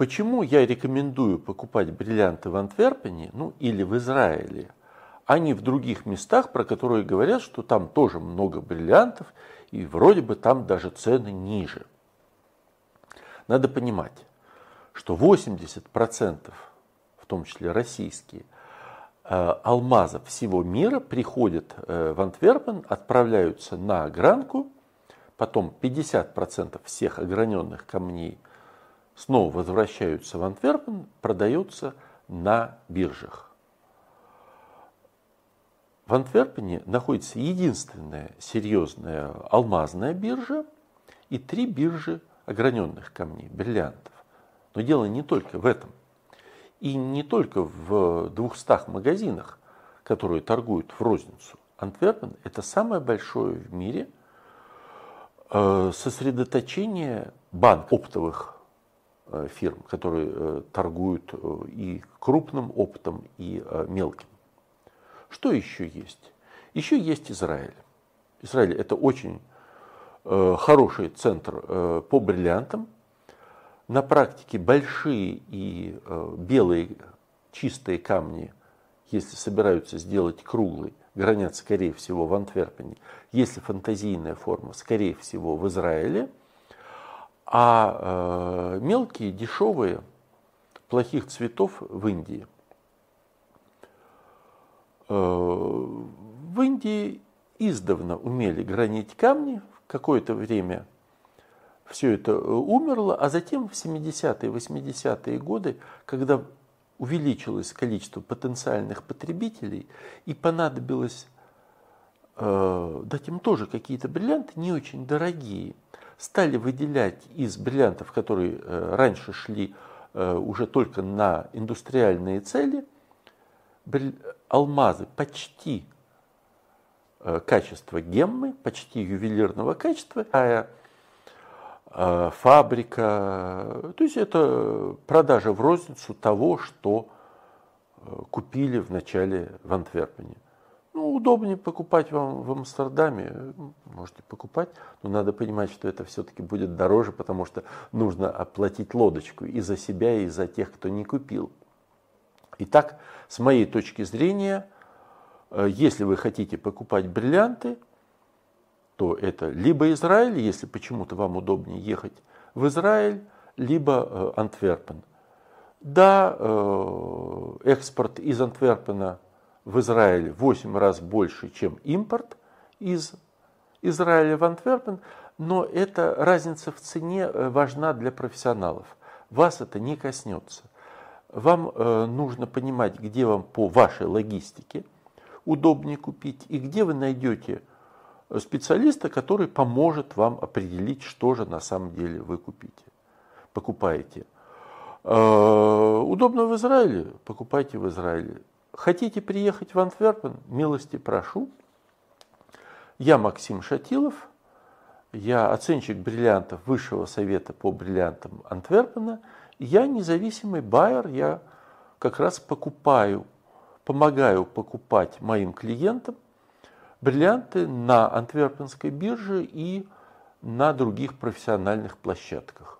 Почему я рекомендую покупать бриллианты в Антверпене, ну или в Израиле, а не в других местах, про которые говорят, что там тоже много бриллиантов, и вроде бы там даже цены ниже. Надо понимать, что 80%, в том числе российские, э, алмазов всего мира приходят э, в Антверпен, отправляются на огранку, потом 50% всех ограненных камней – снова возвращаются в Антверпен, продаются на биржах. В Антверпене находится единственная серьезная алмазная биржа и три биржи ограненных камней, бриллиантов. Но дело не только в этом. И не только в 200 магазинах, которые торгуют в розницу. Антверпен – это самое большое в мире э, сосредоточение банк оптовых фирм, которые э, торгуют э, и крупным оптом, и мелким. Что еще есть? Еще есть Израиль. Израиль это очень хороший центр по бриллиантам. На практике большие и белые чистые камни, если собираются сделать круглый, гранят, скорее всего, в Антверпене. Если фантазийная форма, скорее всего, в Израиле – а э, мелкие, дешевые, плохих цветов в Индии. Э, в Индии издавна умели гранить камни, какое-то время все это умерло, а затем в 70-е, 80-е годы, когда увеличилось количество потенциальных потребителей и понадобилось э, дать им тоже какие-то бриллианты, не очень дорогие – стали выделять из бриллиантов, которые э, раньше шли э, уже только на индустриальные цели, алмазы почти э, качества геммы, почти ювелирного качества, а фабрика, то есть это продажа в розницу того, что купили в начале в Антверпене. Ну, удобнее покупать вам в Амстердаме, можете покупать, но надо понимать, что это все-таки будет дороже, потому что нужно оплатить лодочку и за себя, и за тех, кто не купил. Итак, с моей точки зрения, э, если вы хотите покупать бриллианты, то это либо Израиль, если почему-то вам удобнее ехать в Израиль, либо э, Антверпен. Да, э, экспорт из Антверпена – в Израиле 8 раз больше, чем импорт из Израиля в Антверпен, но эта разница в цене э, важна для профессионалов. Вас это не коснется. Вам э, нужно понимать, где вам по вашей логистике удобнее купить и где вы найдете специалиста, который поможет вам определить, что же на самом деле вы купите, покупаете. Э, удобно в Израиле? Покупайте в Израиле. Хотите приехать в Антверпен? Милости прошу. Я Максим Шатилов. Я оценщик бриллиантов Высшего совета по бриллиантам Антверпена. Я независимый байер. Я как раз покупаю, помогаю покупать моим клиентам бриллианты на Антверпенской бирже и на других профессиональных площадках.